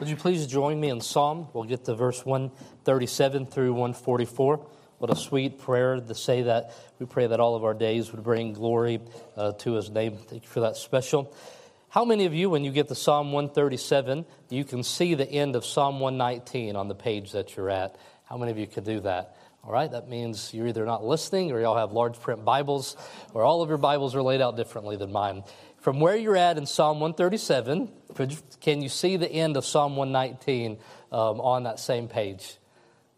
Would you please join me in Psalm? We'll get to verse 137 through 144. What a sweet prayer to say that. We pray that all of our days would bring glory uh, to his name. Thank you for that special. How many of you, when you get to Psalm 137, you can see the end of Psalm 119 on the page that you're at? How many of you can do that? All right, that means you're either not listening or y'all have large print Bibles, or all of your Bibles are laid out differently than mine. From where you're at in Psalm 137, can you see the end of Psalm 119 um, on that same page?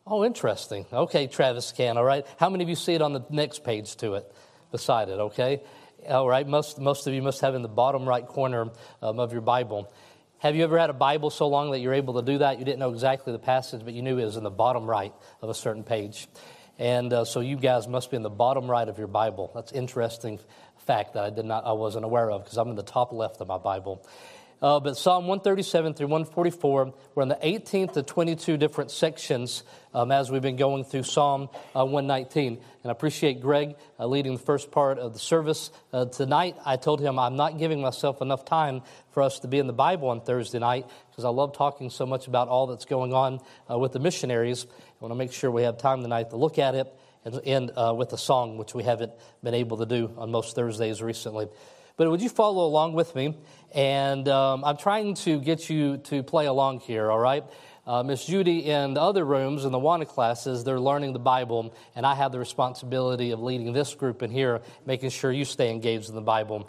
Oh, interesting. Okay, Travis can, all right. How many of you see it on the next page to it, beside it, okay? All right, most, most of you must have in the bottom right corner um, of your Bible. Have you ever had a Bible so long that you're able to do that? You didn't know exactly the passage, but you knew it was in the bottom right of a certain page. And uh, so you guys must be in the bottom right of your Bible. That's interesting fact that I did not, I wasn't aware of because I'm in the top left of my Bible. Uh, but Psalm 137 through 144, we're in the 18th to 22 different sections um, as we've been going through Psalm uh, 119. And I appreciate Greg uh, leading the first part of the service uh, tonight. I told him I'm not giving myself enough time for us to be in the Bible on Thursday night because I love talking so much about all that's going on uh, with the missionaries. I want to make sure we have time tonight to look at it and end uh, with a song, which we haven't been able to do on most Thursdays recently. But would you follow along with me? And um, I'm trying to get you to play along here, all right? Uh, Miss Judy and the other rooms in the WANA classes, they're learning the Bible, and I have the responsibility of leading this group in here, making sure you stay engaged in the Bible.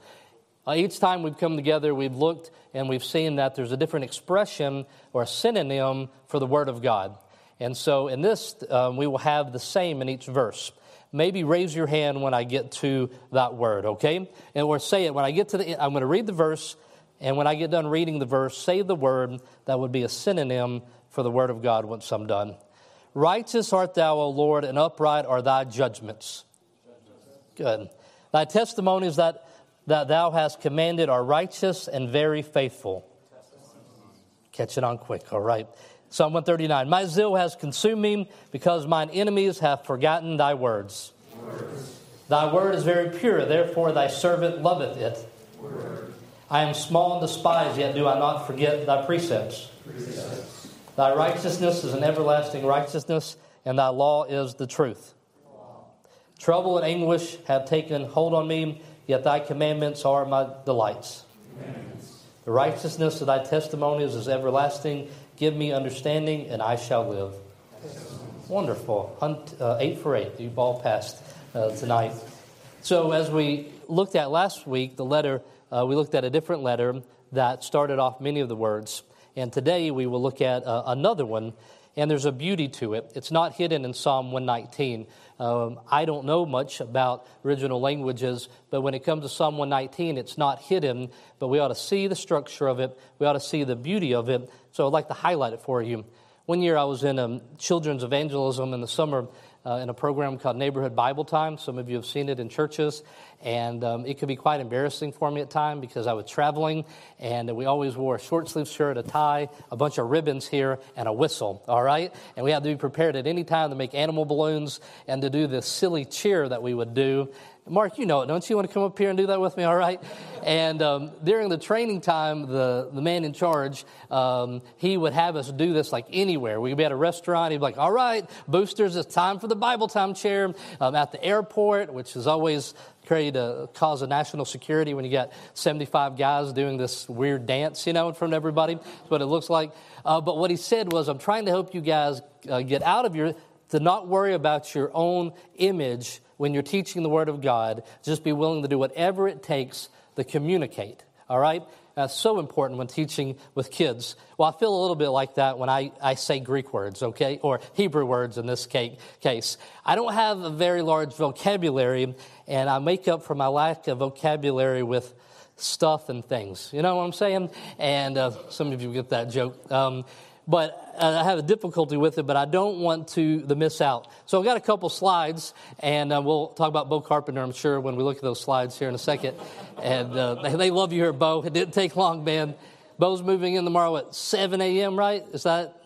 Uh, each time we've come together, we've looked and we've seen that there's a different expression or a synonym for the Word of God. And so in this, um, we will have the same in each verse. Maybe raise your hand when I get to that word, okay? And or say it when I get to the I'm going to read the verse, and when I get done reading the verse, say the word that would be a synonym for the word of God once I'm done. Righteous art thou, O Lord, and upright are thy judgments. Good. Thy testimonies that, that thou hast commanded are righteous and very faithful. Catch it on quick, all right. Psalm 139 My zeal has consumed me because mine enemies have forgotten thy words. words. Thy word is very pure, therefore thy servant loveth it. Word. I am small and despised, yet do I not forget thy precepts. precepts. Thy righteousness is an everlasting righteousness, and thy law is the truth. Trouble and anguish have taken hold on me, yet thy commandments are my delights. The righteousness of thy testimonies is everlasting, Give me understanding, and I shall live. Wonderful. Uh, eight for eight. You've all passed uh, tonight. So, as we looked at last week, the letter, uh, we looked at a different letter that started off many of the words. And today we will look at uh, another one, and there's a beauty to it. It's not hidden in Psalm 119. Um, I don't know much about original languages, but when it comes to Psalm 119, it's not hidden, but we ought to see the structure of it. We ought to see the beauty of it so I'd like to highlight it for you. One year I was in um, children's evangelism in the summer uh, in a program called Neighborhood Bible Time. Some of you have seen it in churches, and um, it could be quite embarrassing for me at times because I was traveling, and we always wore a short sleeve shirt, a tie, a bunch of ribbons here, and a whistle. All right, and we had to be prepared at any time to make animal balloons and to do this silly cheer that we would do. Mark, you know it, don't you? Want to come up here and do that with me, all right? And um, during the training time, the, the man in charge, um, he would have us do this like anywhere. We'd be at a restaurant, he'd be like, all right, boosters, it's time for the Bible time chair. Um, at the airport, which is always create a cause of national security when you got 75 guys doing this weird dance, you know, in front of everybody. That's what it looks like. Uh, but what he said was, I'm trying to help you guys uh, get out of your, to not worry about your own image when you're teaching the Word of God, just be willing to do whatever it takes to communicate. All right? That's so important when teaching with kids. Well, I feel a little bit like that when I, I say Greek words, okay? Or Hebrew words in this case. I don't have a very large vocabulary, and I make up for my lack of vocabulary with stuff and things. You know what I'm saying? And uh, some of you get that joke. Um, but uh, I have a difficulty with it, but I don't want to the miss out. So I've got a couple slides, and uh, we'll talk about Bo Carpenter, I'm sure, when we look at those slides here in a second. And uh, they, they, love you here, Bo. It didn't take long, man. Bo's moving in tomorrow at 7 a.m., right? Is that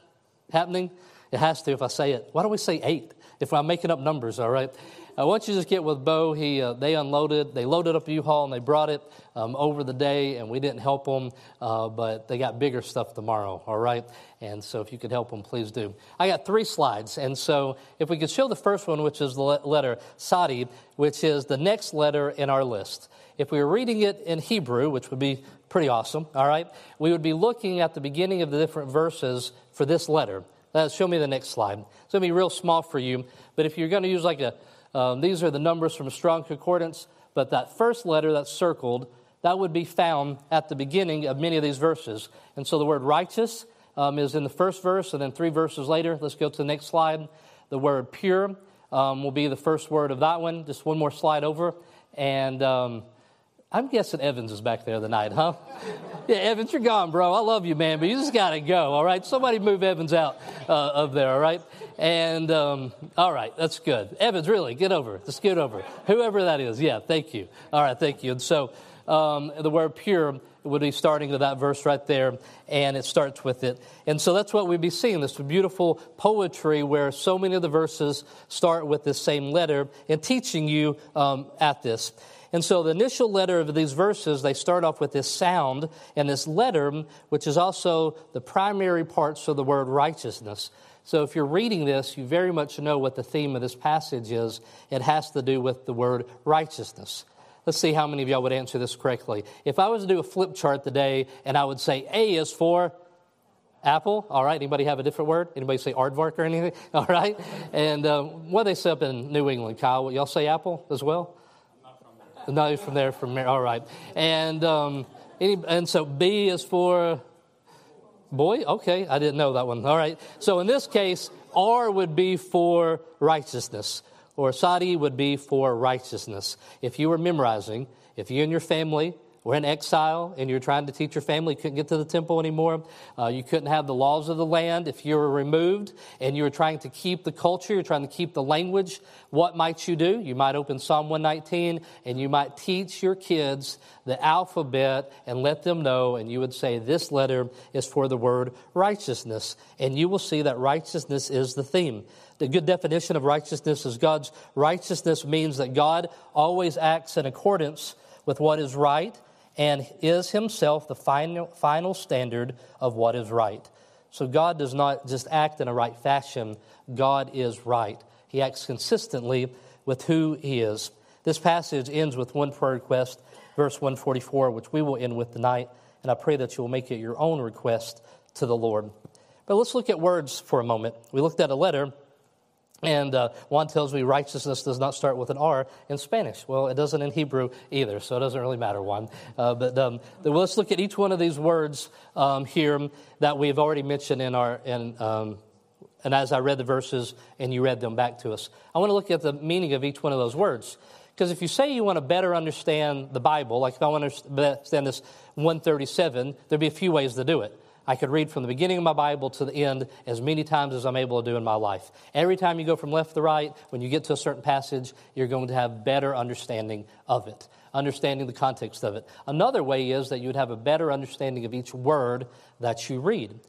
happening? It has to if I say it. Why don't we say 8 if I'm making up numbers, all right? Uh, once you just get with Bo, he uh, they unloaded, they loaded up U-Haul and they brought it um, over the day, and we didn't help them, uh, but they got bigger stuff tomorrow. All right, and so if you could help them, please do. I got three slides, and so if we could show the first one, which is the letter Sadi, which is the next letter in our list. If we were reading it in Hebrew, which would be pretty awesome, all right, we would be looking at the beginning of the different verses for this letter. Uh, show me the next slide. It's going to be real small for you, but if you're going to use like a, um, these are the numbers from Strong Concordance, but that first letter that's circled, that would be found at the beginning of many of these verses. And so the word righteous um, is in the first verse, and then three verses later, let's go to the next slide. The word pure um, will be the first word of that one. Just one more slide over. And um, I'm guessing Evans is back there tonight, huh? Yeah, Evans, you're gone, bro. I love you, man, but you just got to go, all right? Somebody move Evans out uh, of there, all right? And, um, all right, that's good. Evans, really, get over. Just get over. Whoever that is, yeah, thank you. All right, thank you. And so um, the word pure would be starting with that verse right there, and it starts with it. And so that's what we'd be seeing this beautiful poetry where so many of the verses start with this same letter and teaching you um, at this. And so the initial letter of these verses, they start off with this sound, and this letter, which is also the primary parts of the word righteousness. So if you're reading this, you very much know what the theme of this passage is. It has to do with the word righteousness. Let's see how many of y'all would answer this correctly. If I was to do a flip chart today and I would say A is for Apple, all right. Anybody have a different word? Anybody say aardvark or anything? All right. And um, what they say up in New England, Kyle? Y'all say Apple as well? No, from there, from there. All right. And, um, any, and so B is for boy? Okay, I didn't know that one. All right. So in this case, R would be for righteousness, or Sadi would be for righteousness. If you were memorizing, if you and your family were in exile and you're trying to teach your family, you couldn't get to the temple anymore. Uh, you couldn't have the laws of the land. If you were removed and you were trying to keep the culture, you're trying to keep the language, what might you do? You might open Psalm 119 and you might teach your kids the alphabet and let them know. And you would say, This letter is for the word righteousness. And you will see that righteousness is the theme. The good definition of righteousness is God's righteousness means that God always acts in accordance with what is right and is himself the final, final standard of what is right. So God does not just act in a right fashion, God is right. He acts consistently with who he is. This passage ends with one prayer request, verse 144, which we will end with tonight, and I pray that you will make it your own request to the Lord. But let's look at words for a moment. We looked at a letter and uh, Juan tells me righteousness does not start with an R in Spanish. Well, it doesn't in Hebrew either, so it doesn't really matter, Juan. Uh, but um, let's look at each one of these words um, here that we've already mentioned in our, in, um, and as I read the verses and you read them back to us. I want to look at the meaning of each one of those words. Because if you say you want to better understand the Bible, like if I want to understand this 137, there'd be a few ways to do it. I could read from the beginning of my Bible to the end as many times as I'm able to do in my life. Every time you go from left to right, when you get to a certain passage, you're going to have better understanding of it, understanding the context of it. Another way is that you would have a better understanding of each word that you read.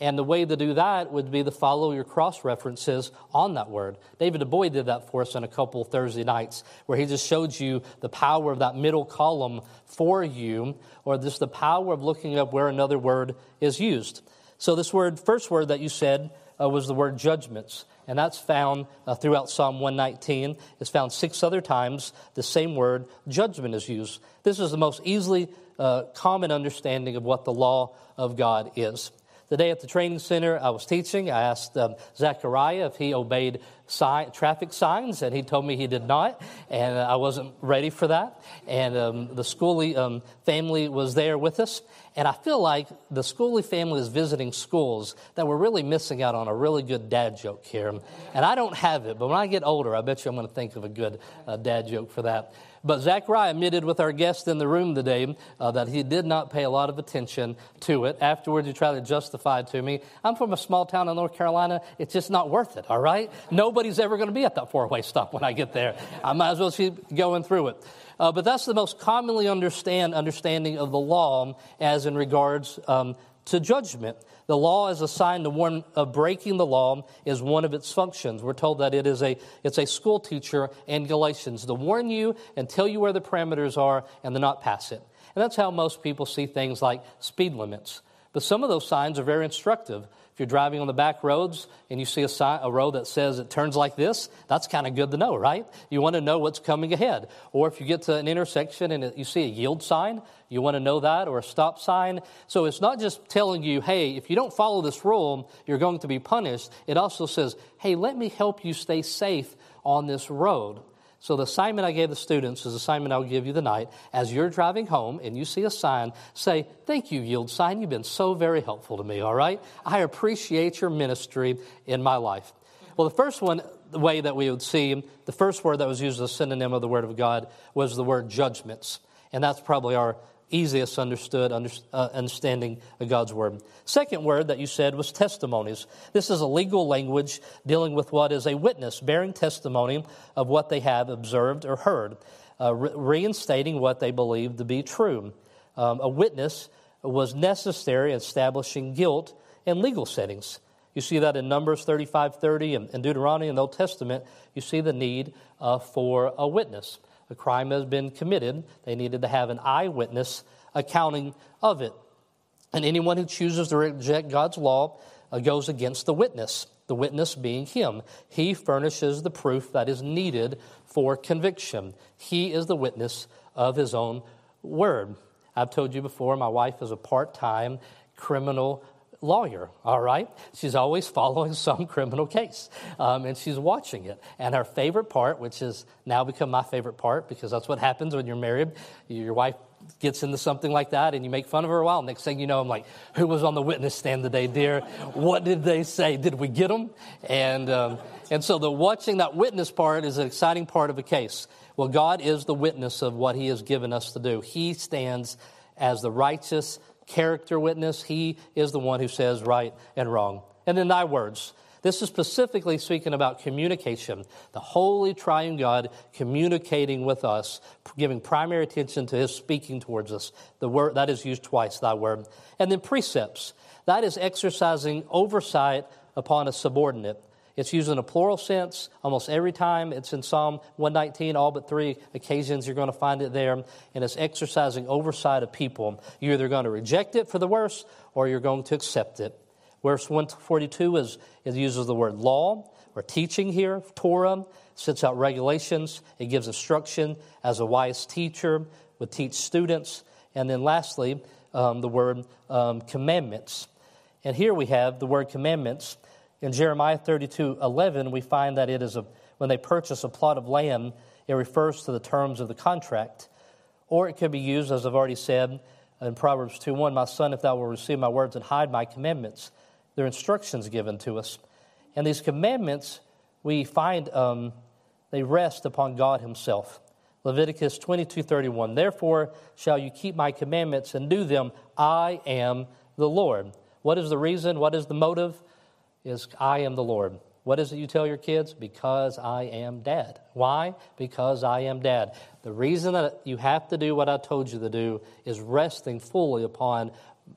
And the way to do that would be to follow your cross references on that word. David DuBois did that for us on a couple Thursday nights, where he just showed you the power of that middle column for you, or just the power of looking up where another word is used. So, this word, first word that you said, uh, was the word judgments. And that's found uh, throughout Psalm 119. It's found six other times. The same word, judgment, is used. This is the most easily uh, common understanding of what the law of God is. The day at the training center I was teaching, I asked um, Zechariah if he obeyed traffic signs, and he told me he did not, and I wasn't ready for that. And um, the Schooley um, family was there with us, and I feel like the Schooley family is visiting schools that were really missing out on a really good dad joke here. And I don't have it, but when I get older, I bet you I'm going to think of a good uh, dad joke for that. But Zachariah admitted with our guest in the room today uh, that he did not pay a lot of attention to it. Afterwards, he tried to justify it to me. I'm from a small town in North Carolina. It's just not worth it, all right? Nobody's ever going to be at that four way stop when I get there. I might as well keep going through it. Uh, but that's the most commonly understand understanding of the law as in regards um, to judgment. The law is assigned to warn of breaking the law is one of its functions. We're told that it is a it's a school teacher in Galatians to warn you and tell you where the parameters are and to not pass it. And that's how most people see things like speed limits. But some of those signs are very instructive. You're driving on the back roads and you see a, sign, a road that says it turns like this, that's kind of good to know, right? You want to know what's coming ahead. Or if you get to an intersection and you see a yield sign, you want to know that, or a stop sign. So it's not just telling you, hey, if you don't follow this rule, you're going to be punished. It also says, hey, let me help you stay safe on this road. So, the assignment I gave the students is the assignment I'll give you tonight. As you're driving home and you see a sign, say, Thank you, Yield Sign. You've been so very helpful to me, all right? I appreciate your ministry in my life. Well, the first one, the way that we would see, the first word that was used as a synonym of the Word of God was the word judgments. And that's probably our easiest understood under, uh, understanding of God's word. Second word that you said was testimonies. This is a legal language dealing with what is a witness bearing testimony of what they have observed or heard, uh, re- reinstating what they believe to be true. Um, a witness was necessary in establishing guilt in legal settings. You see that in Numbers 35 30 and, and Deuteronomy in the Old Testament. You see the need uh, for a witness a crime has been committed, they needed to have an eyewitness accounting of it. And anyone who chooses to reject God's law uh, goes against the witness, the witness being him. He furnishes the proof that is needed for conviction. He is the witness of his own word. I've told you before, my wife is a part time criminal lawyer, all right? She's always following some criminal case, um, and she's watching it. And her favorite part, which has now become my favorite part because that's what happens when you're married, your wife gets into something like that and you make fun of her a while. Next thing you know, I'm like, who was on the witness stand today, dear? What did they say? Did we get them? And, um, and so the watching that witness part is an exciting part of a case. Well, God is the witness of what He has given us to do. He stands as the righteous character witness. He is the one who says right and wrong. And in thy words, this is specifically speaking about communication, the holy triune God communicating with us, giving primary attention to his speaking towards us. The word that is used twice, thy word. And then precepts. That is exercising oversight upon a subordinate. It's used in a plural sense almost every time. It's in Psalm 119, all but three occasions you're going to find it there. And it's exercising oversight of people. You're either going to reject it for the worse or you're going to accept it. Verse 142 is, it uses the word law or teaching here, Torah, sets out regulations. It gives instruction as a wise teacher would teach students. And then lastly, um, the word um, commandments. And here we have the word commandments in Jeremiah 32 11, we find that it is a, when they purchase a plot of land, it refers to the terms of the contract. Or it could be used, as I've already said in Proverbs 2 1, My son, if thou wilt receive my words and hide my commandments. They're instructions given to us. And these commandments, we find um, they rest upon God Himself. Leviticus 22 31, Therefore shall you keep my commandments and do them. I am the Lord. What is the reason? What is the motive? Is I am the Lord. What is it you tell your kids? Because I am dad. Why? Because I am dad. The reason that you have to do what I told you to do is resting fully upon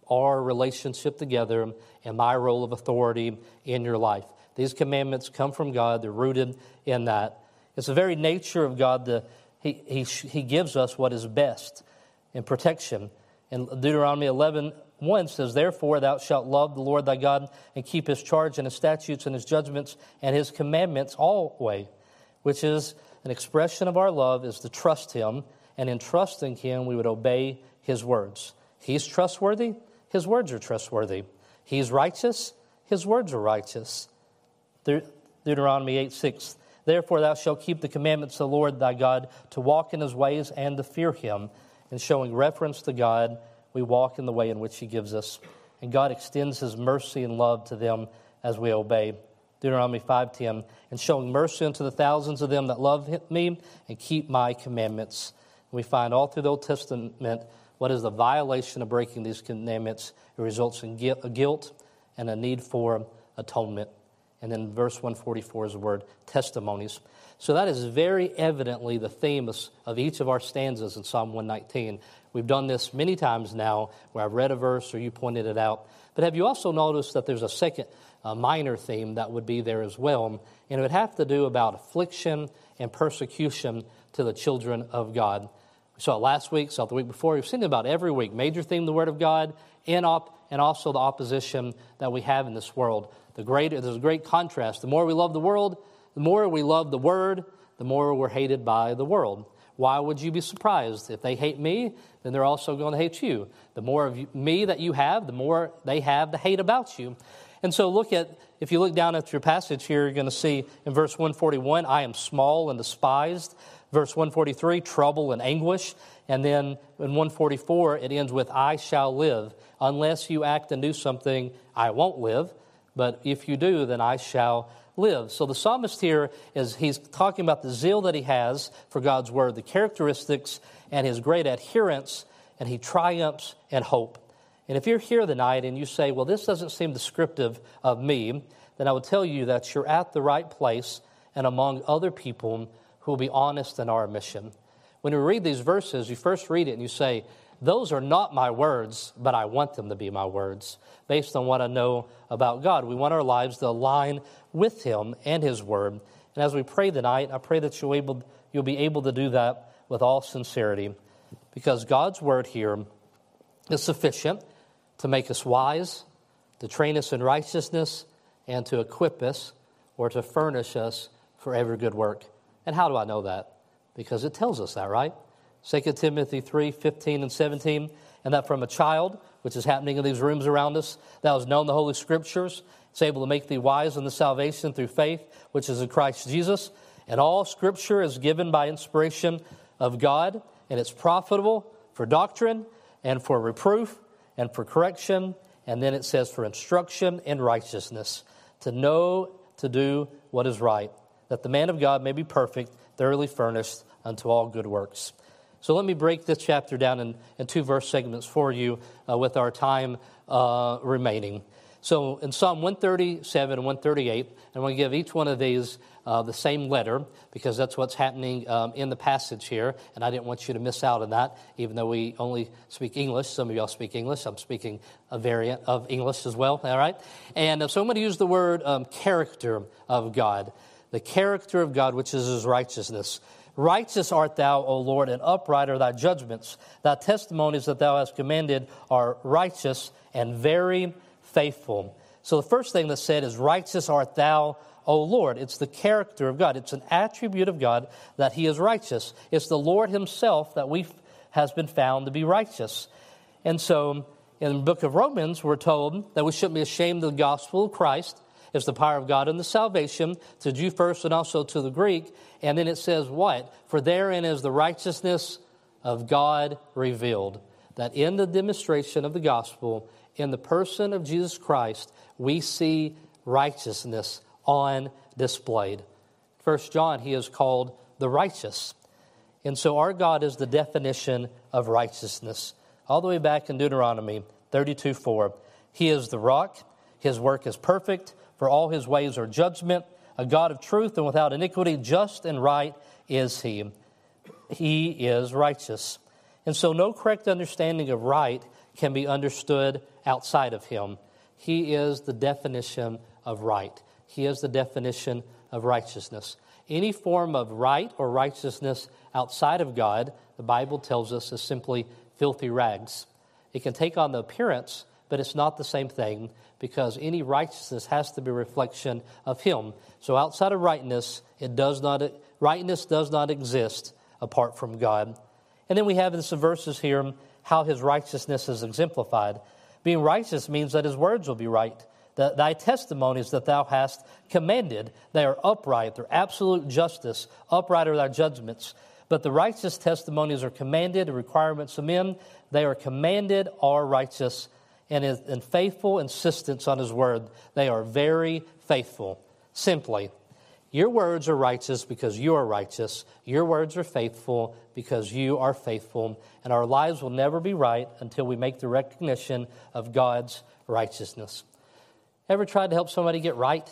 our relationship together and my role of authority in your life. These commandments come from God, they're rooted in that. It's the very nature of God that he, he, he gives us what is best in protection. In Deuteronomy 11, 1 says, Therefore thou shalt love the Lord thy God and keep his charge and his statutes and his judgments and his commandments always, which is an expression of our love is to trust him, and in trusting him we would obey his words. He's trustworthy, his words are trustworthy. He's righteous, his words are righteous. De- Deuteronomy 8 6. Therefore thou shalt keep the commandments of the Lord thy God to walk in his ways and to fear him, and showing reverence to God we walk in the way in which He gives us. And God extends His mercy and love to them as we obey. Deuteronomy 5:10, and showing mercy unto the thousands of them that love me and keep my commandments. And we find all through the Old Testament what is the violation of breaking these commandments. It results in guilt and a need for atonement. And then verse 144 is the word testimonies. So that is very evidently the theme of each of our stanzas in Psalm 119. We've done this many times now where I've read a verse or you pointed it out. But have you also noticed that there's a second uh, minor theme that would be there as well? And it would have to do about affliction and persecution to the children of God. We saw it last week, saw it the week before. We've seen it about every week. Major theme, the Word of God, and, op- and also the opposition that we have in this world. The great, there's a great contrast. The more we love the world, the more we love the Word, the more we're hated by the world. Why would you be surprised? If they hate me, then they're also going to hate you. The more of you, me that you have, the more they have to hate about you. And so, look at, if you look down at your passage here, you're going to see in verse 141, I am small and despised. Verse 143, trouble and anguish. And then in 144, it ends with, I shall live. Unless you act and do something, I won't live. But if you do, then I shall live. So the psalmist here is he's talking about the zeal that he has for God's word, the characteristics and his great adherence, and he triumphs in hope. And if you're here tonight and you say, well, this doesn't seem descriptive of me, then I would tell you that you're at the right place and among other people who will be honest in our mission. When we read these verses, you first read it and you say, those are not my words, but I want them to be my words based on what I know about God. We want our lives to align with Him and His Word. And as we pray tonight, I pray that you'll, able, you'll be able to do that with all sincerity because God's Word here is sufficient to make us wise, to train us in righteousness, and to equip us or to furnish us for every good work. And how do I know that? Because it tells us that, right? 2 Timothy 3 15 and 17. And that from a child, which is happening in these rooms around us, thou hast known the Holy Scriptures. It's able to make thee wise in the salvation through faith, which is in Christ Jesus. And all Scripture is given by inspiration of God, and it's profitable for doctrine and for reproof and for correction. And then it says for instruction in righteousness, to know to do what is right, that the man of God may be perfect, thoroughly furnished unto all good works. So let me break this chapter down in, in two verse segments for you uh, with our time uh, remaining. So in Psalm 137 and 138, I'm going to give each one of these uh, the same letter because that's what's happening um, in the passage here, and I didn't want you to miss out on that, even though we only speak English. Some of y'all speak English. I'm speaking a variant of English as well, all right? And uh, so I'm going to use the word um, character of God, the character of God, which is his righteousness. Righteous art thou, O Lord, and upright are thy judgments. Thy testimonies that thou hast commanded are righteous and very faithful. So the first thing that's said is, Righteous art thou, O Lord. It's the character of God. It's an attribute of God that he is righteous. It's the Lord himself that we has been found to be righteous. And so in the book of Romans, we're told that we shouldn't be ashamed of the gospel of Christ is the power of God and the salvation to Jew first and also to the Greek. And then it says what? For therein is the righteousness of God revealed. That in the demonstration of the gospel, in the person of Jesus Christ, we see righteousness on displayed. First John, he is called the righteous. And so our God is the definition of righteousness. All the way back in Deuteronomy 32 4. He is the rock, his work is perfect, for all his ways are judgment. A God of truth and without iniquity, just and right is he. He is righteous. And so, no correct understanding of right can be understood outside of him. He is the definition of right, he is the definition of righteousness. Any form of right or righteousness outside of God, the Bible tells us, is simply filthy rags. It can take on the appearance, but it's not the same thing because any righteousness has to be a reflection of him. So outside of rightness, it does not rightness does not exist apart from God. And then we have in some verses here how his righteousness is exemplified. Being righteous means that his words will be right. The, thy testimonies that thou hast commanded, they are upright, they're absolute justice, upright are thy judgments. But the righteous testimonies are commanded, the requirements of men, they are commanded, are righteous, and in faithful insistence on his word. They are very faithful. Simply, your words are righteous because you are righteous. Your words are faithful because you are faithful. And our lives will never be right until we make the recognition of God's righteousness. Ever tried to help somebody get right?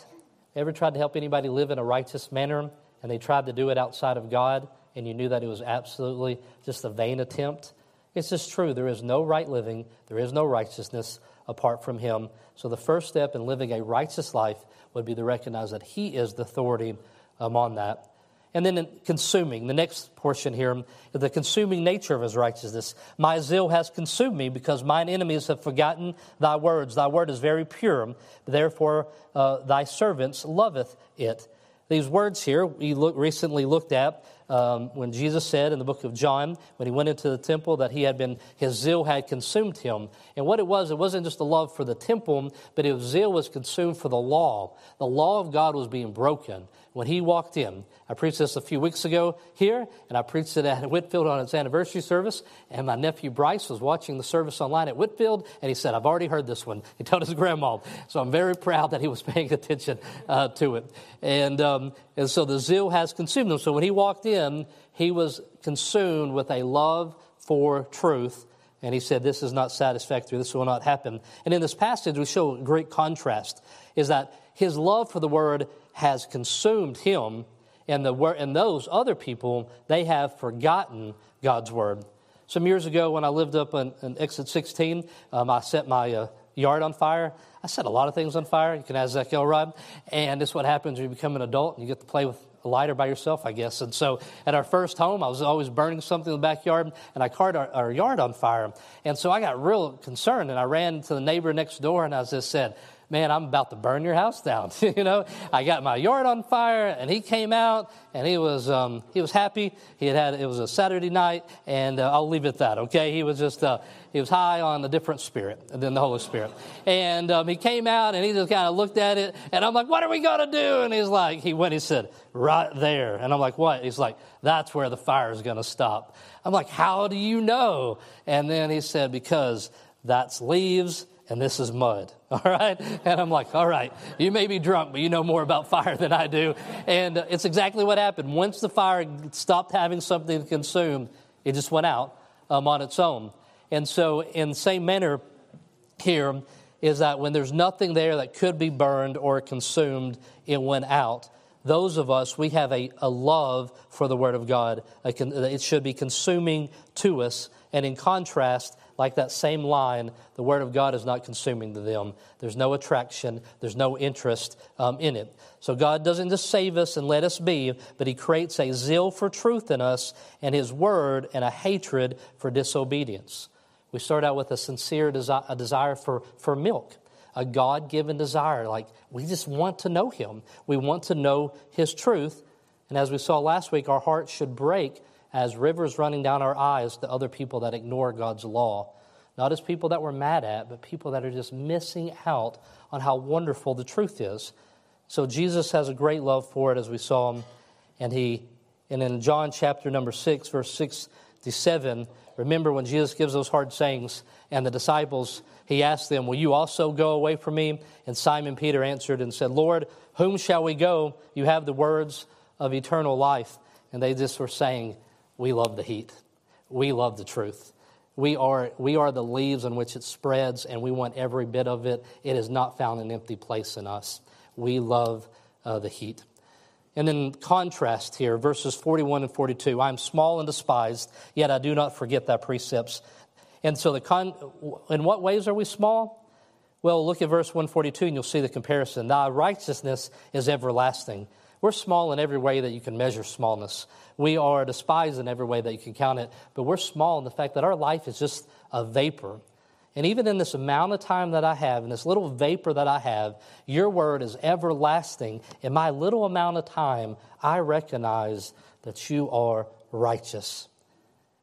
Ever tried to help anybody live in a righteous manner and they tried to do it outside of God and you knew that it was absolutely just a vain attempt? It's just true. There is no right living, there is no righteousness apart from Him. So the first step in living a righteous life would be to recognize that He is the authority um, on that. And then consuming, the next portion here, the consuming nature of his righteousness. My zeal has consumed me because mine enemies have forgotten thy words. Thy word is very pure, therefore uh, thy servants loveth it. These words here we look, recently looked at um, when Jesus said in the book of John, when he went into the temple, that he had been, his zeal had consumed him. And what it was, it wasn't just a love for the temple, but his zeal was consumed for the law. The law of God was being broken when he walked in. I preached this a few weeks ago here, and I preached it at Whitfield on its anniversary service. And my nephew Bryce was watching the service online at Whitfield, and he said, I've already heard this one. He told his grandma. So I'm very proud that he was paying attention uh, to it. And, um, and so the zeal has consumed him. So when he walked in, he was consumed with a love for truth. And he said, This is not satisfactory. This will not happen. And in this passage, we show great contrast is that his love for the word has consumed him, and, the, and those other people, they have forgotten God's word. Some years ago, when I lived up in, in Exit 16, um, I set my uh, yard on fire. I set a lot of things on fire. You can ask Zach Elrod. And this is what happens when you become an adult and you get to play with a lighter by yourself, I guess. And so at our first home, I was always burning something in the backyard, and I caught our, our yard on fire. And so I got real concerned, and I ran to the neighbor next door, and I just said, man, I'm about to burn your house down. you know, I got my yard on fire, and he came out, and he was um, he was happy. He had had it was a Saturday night, and uh, I'll leave it at that. Okay, he was just uh, he was high on a different spirit than the Holy Spirit, and um, he came out, and he just kind of looked at it, and I'm like, what are we gonna do? And he's like, he went, he said, right there, and I'm like, what? He's like, that's where the fire is gonna stop. I'm like, how do you know? And then he said, because that's leaves and this is mud. All right? And I'm like, all right, you may be drunk, but you know more about fire than I do. And uh, it's exactly what happened. Once the fire stopped having something to consume, it just went out um, on its own. And so, in the same manner, here is that when there's nothing there that could be burned or consumed, it went out. Those of us, we have a, a love for the Word of God. it should be consuming to us. And in contrast, like that same line, the Word of God is not consuming to them. There's no attraction, there's no interest um, in it. So God doesn't just save us and let us be, but He creates a zeal for truth in us and His Word and a hatred for disobedience. We start out with a sincere desi- a desire for, for milk, a God given desire. Like we just want to know Him, we want to know His truth. And as we saw last week, our hearts should break as rivers running down our eyes to other people that ignore God's law. Not as people that we're mad at, but people that are just missing out on how wonderful the truth is. So Jesus has a great love for it, as we saw him. And he, and in John chapter number 6, verse 67, remember when Jesus gives those hard sayings, and the disciples, he asked them, Will you also go away from me? And Simon Peter answered and said, Lord, whom shall we go? You have the words of eternal life. And they just were saying, we love the heat. We love the truth. We are, we are the leaves on which it spreads, and we want every bit of it. It is not found an empty place in us. We love uh, the heat. And then contrast here, verses 41 and 42. I am small and despised, yet I do not forget thy precepts. And so, the con- in what ways are we small? Well, look at verse 142 and you'll see the comparison. Thy righteousness is everlasting. We're small in every way that you can measure smallness. We are despised in every way that you can count it, but we're small in the fact that our life is just a vapor. And even in this amount of time that I have, in this little vapor that I have, your word is everlasting. In my little amount of time, I recognize that you are righteous.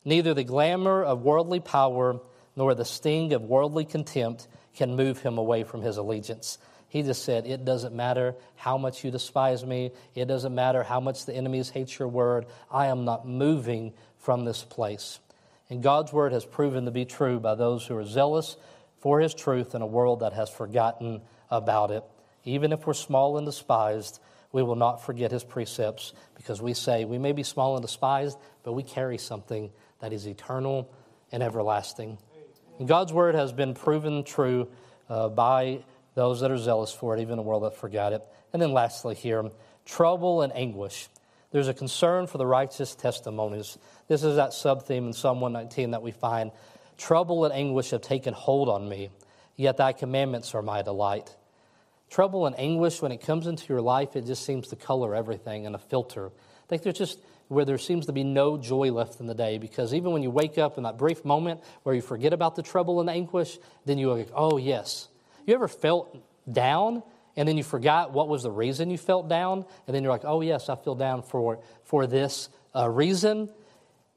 Neither the glamour of worldly power nor the sting of worldly contempt can move him away from his allegiance. He just said, It doesn't matter how much you despise me. It doesn't matter how much the enemies hate your word. I am not moving from this place. And God's word has proven to be true by those who are zealous for his truth in a world that has forgotten about it. Even if we're small and despised, we will not forget his precepts because we say we may be small and despised, but we carry something that is eternal and everlasting. And God's word has been proven true uh, by those that are zealous for it, even the world that forgot it. And then lastly, here, trouble and anguish. There's a concern for the righteous testimonies. This is that sub theme in Psalm 119 that we find. Trouble and anguish have taken hold on me. yet thy commandments are my delight. Trouble and anguish, when it comes into your life, it just seems to color everything in a filter. I think there's just where there seems to be no joy left in the day because even when you wake up in that brief moment where you forget about the trouble and the anguish, then you like, oh, yes. You ever felt down and then you forgot what was the reason you felt down? And then you're like, oh, yes, I feel down for, for this uh, reason.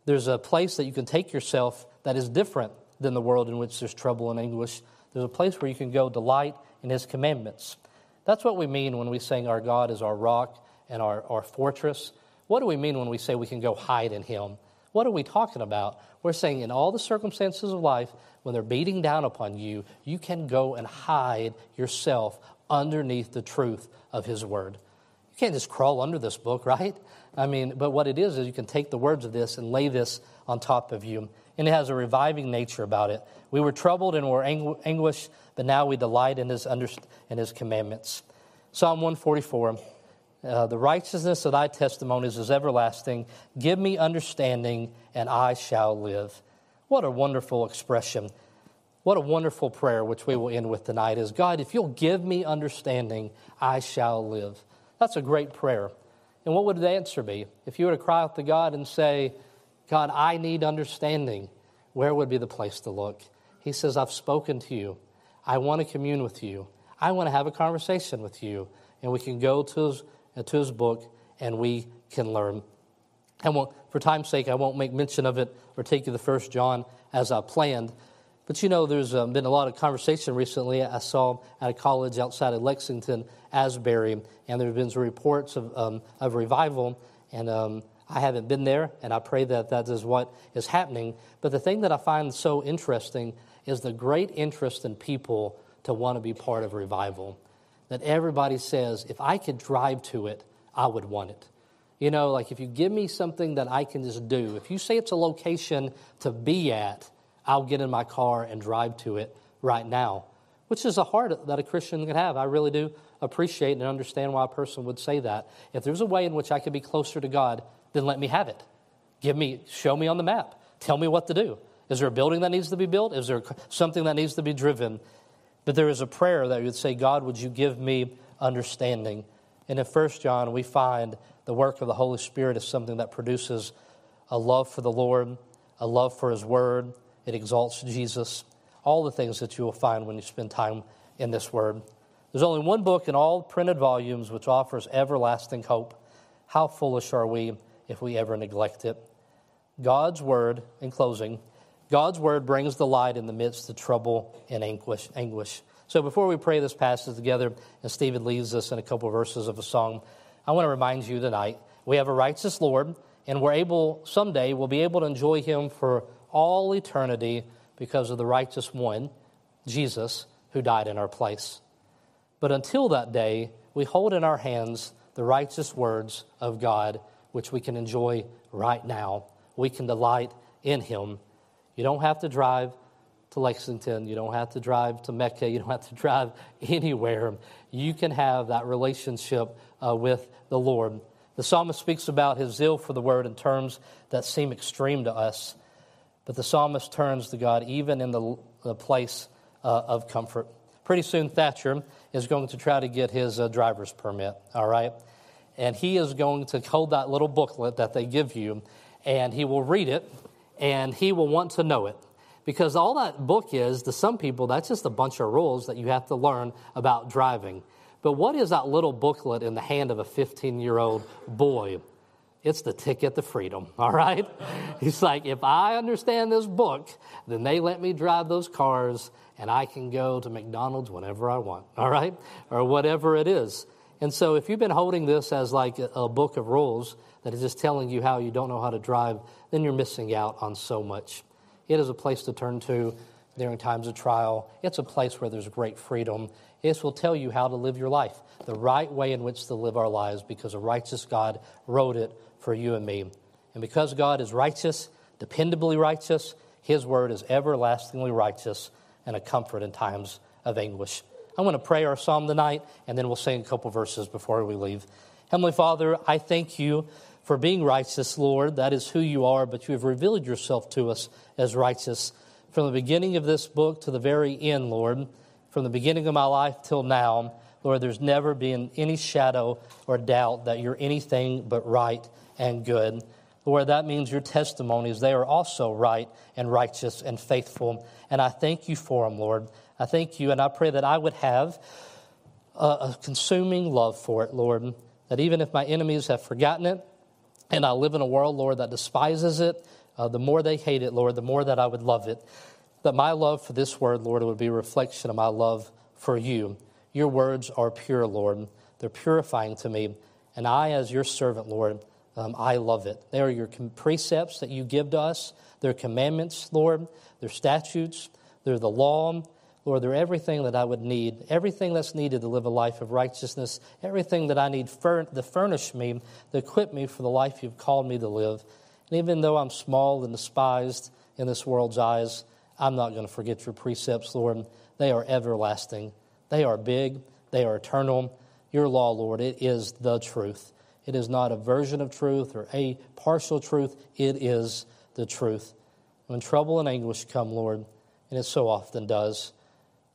There's a place that you can take yourself that is different than the world in which there's trouble and anguish. There's a place where you can go delight in His commandments. That's what we mean when we sing our God is our rock and our, our fortress. What do we mean when we say we can go hide in Him? What are we talking about? We're saying in all the circumstances of life, when they're beating down upon you, you can go and hide yourself underneath the truth of His Word. You can't just crawl under this book, right? I mean, but what it is, is you can take the words of this and lay this on top of you. And it has a reviving nature about it. We were troubled and were angu- anguished, but now we delight in his, under- in his commandments. Psalm 144 uh, The righteousness of thy testimonies is everlasting. Give me understanding, and I shall live. What a wonderful expression. What a wonderful prayer, which we will end with tonight, is God, if you'll give me understanding, I shall live. That's a great prayer. And what would the answer be? If you were to cry out to God and say, God, I need understanding, where would be the place to look? He says, I've spoken to you. I want to commune with you. I want to have a conversation with you. And we can go to to his book and we can learn. And for time's sake, I won't make mention of it or take you the first John as I planned. But you know, there's um, been a lot of conversation recently. I saw at a college outside of Lexington, Asbury, and there have been some reports of, um, of revival. And um, I haven't been there, and I pray that that is what is happening. But the thing that I find so interesting is the great interest in people to want to be part of revival. That everybody says, if I could drive to it, I would want it. You know, like if you give me something that I can just do, if you say it's a location to be at, I'll get in my car and drive to it right now, which is a heart that a Christian can have. I really do appreciate and understand why a person would say that. If there's a way in which I could be closer to God, then let me have it. Give me, show me on the map. Tell me what to do. Is there a building that needs to be built? Is there something that needs to be driven? But there is a prayer that you would say, God, would you give me understanding? And in 1 John, we find the work of the Holy Spirit is something that produces a love for the Lord, a love for His Word, it exalts Jesus, all the things that you will find when you spend time in this Word. There's only one book in all printed volumes which offers everlasting hope. How foolish are we if we ever neglect it? God's Word, in closing, God's Word brings the light in the midst of trouble and anguish. anguish. So before we pray this passage together, and Stephen leads us in a couple of verses of a song, I want to remind you tonight we have a righteous Lord, and we're able, someday, we'll be able to enjoy Him for all eternity because of the righteous one, Jesus, who died in our place. But until that day, we hold in our hands the righteous words of God, which we can enjoy right now. We can delight in Him. You don't have to drive to Lexington. You don't have to drive to Mecca. You don't have to drive anywhere. You can have that relationship uh, with the Lord. The psalmist speaks about his zeal for the word in terms that seem extreme to us. But the psalmist turns to God even in the, the place uh, of comfort. Pretty soon, Thatcher is going to try to get his uh, driver's permit, all right? And he is going to hold that little booklet that they give you, and he will read it, and he will want to know it. Because all that book is, to some people, that's just a bunch of rules that you have to learn about driving. But what is that little booklet in the hand of a 15 year old boy? It's the ticket to freedom, all right? He's like, if I understand this book, then they let me drive those cars and I can go to McDonald's whenever I want, all right? Or whatever it is. And so if you've been holding this as like a, book of rules that is just telling you how you don't know how to drive, then you're missing out on so much. It is a place to turn to during times of trial. It's a place where there's great freedom. This will tell you how to live your life, the right way in which to live our lives, because a righteous God wrote it for you and me. And because God is righteous, dependably righteous, His word is everlastingly righteous and a comfort in times of anguish. I want to pray our psalm tonight, and then we'll sing a couple verses before we leave. Heavenly Father, I thank you for being righteous, Lord. That is who you are, but you have revealed yourself to us as righteous from the beginning of this book to the very end, Lord. from the beginning of my life till now, Lord, there's never been any shadow or doubt that you're anything but right and good. Lord, that means your testimonies, they are also right and righteous and faithful. And I thank you for them, Lord. I thank you, and I pray that I would have a, consuming love for it, Lord. That even if my enemies have forgotten it, and I live in a world, Lord, that despises it, uh, the more they hate it, Lord, the more that I would love it. That my love for this word, Lord, would be a reflection of my love for you. Your words are pure, Lord. They're purifying to me. And I, as your servant, Lord, um, I love it. They are your precepts that you give to us. They're commandments, Lord. They're statutes. They're the law. Lord, they're everything that I would need, everything that's needed to live a life of righteousness, everything that I need fur- to furnish me, to equip me for the life you've called me to live. And even though I'm small and despised in this world's eyes, I'm not going to forget your precepts, Lord. They are everlasting, they are big, they are eternal. Your law, Lord, it is the truth. It is not a version of truth or a partial truth, it is the truth. When trouble and anguish come, Lord, and it so often does,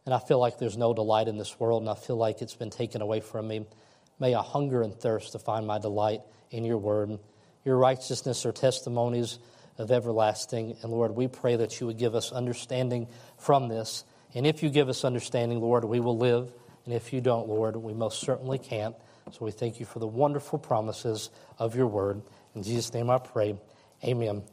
and I feel like there's no delight in this world, and I feel like it's been taken away from me. May I hunger and thirst to find my delight in your word. Your righteousness are testimonies of everlasting. And Lord, we pray that you would give us understanding from this. And if you give us understanding, Lord, we will live. And if you don't, Lord, we most certainly can't. So we thank you for the wonderful promises of your word. In Jesus' name I pray. Amen.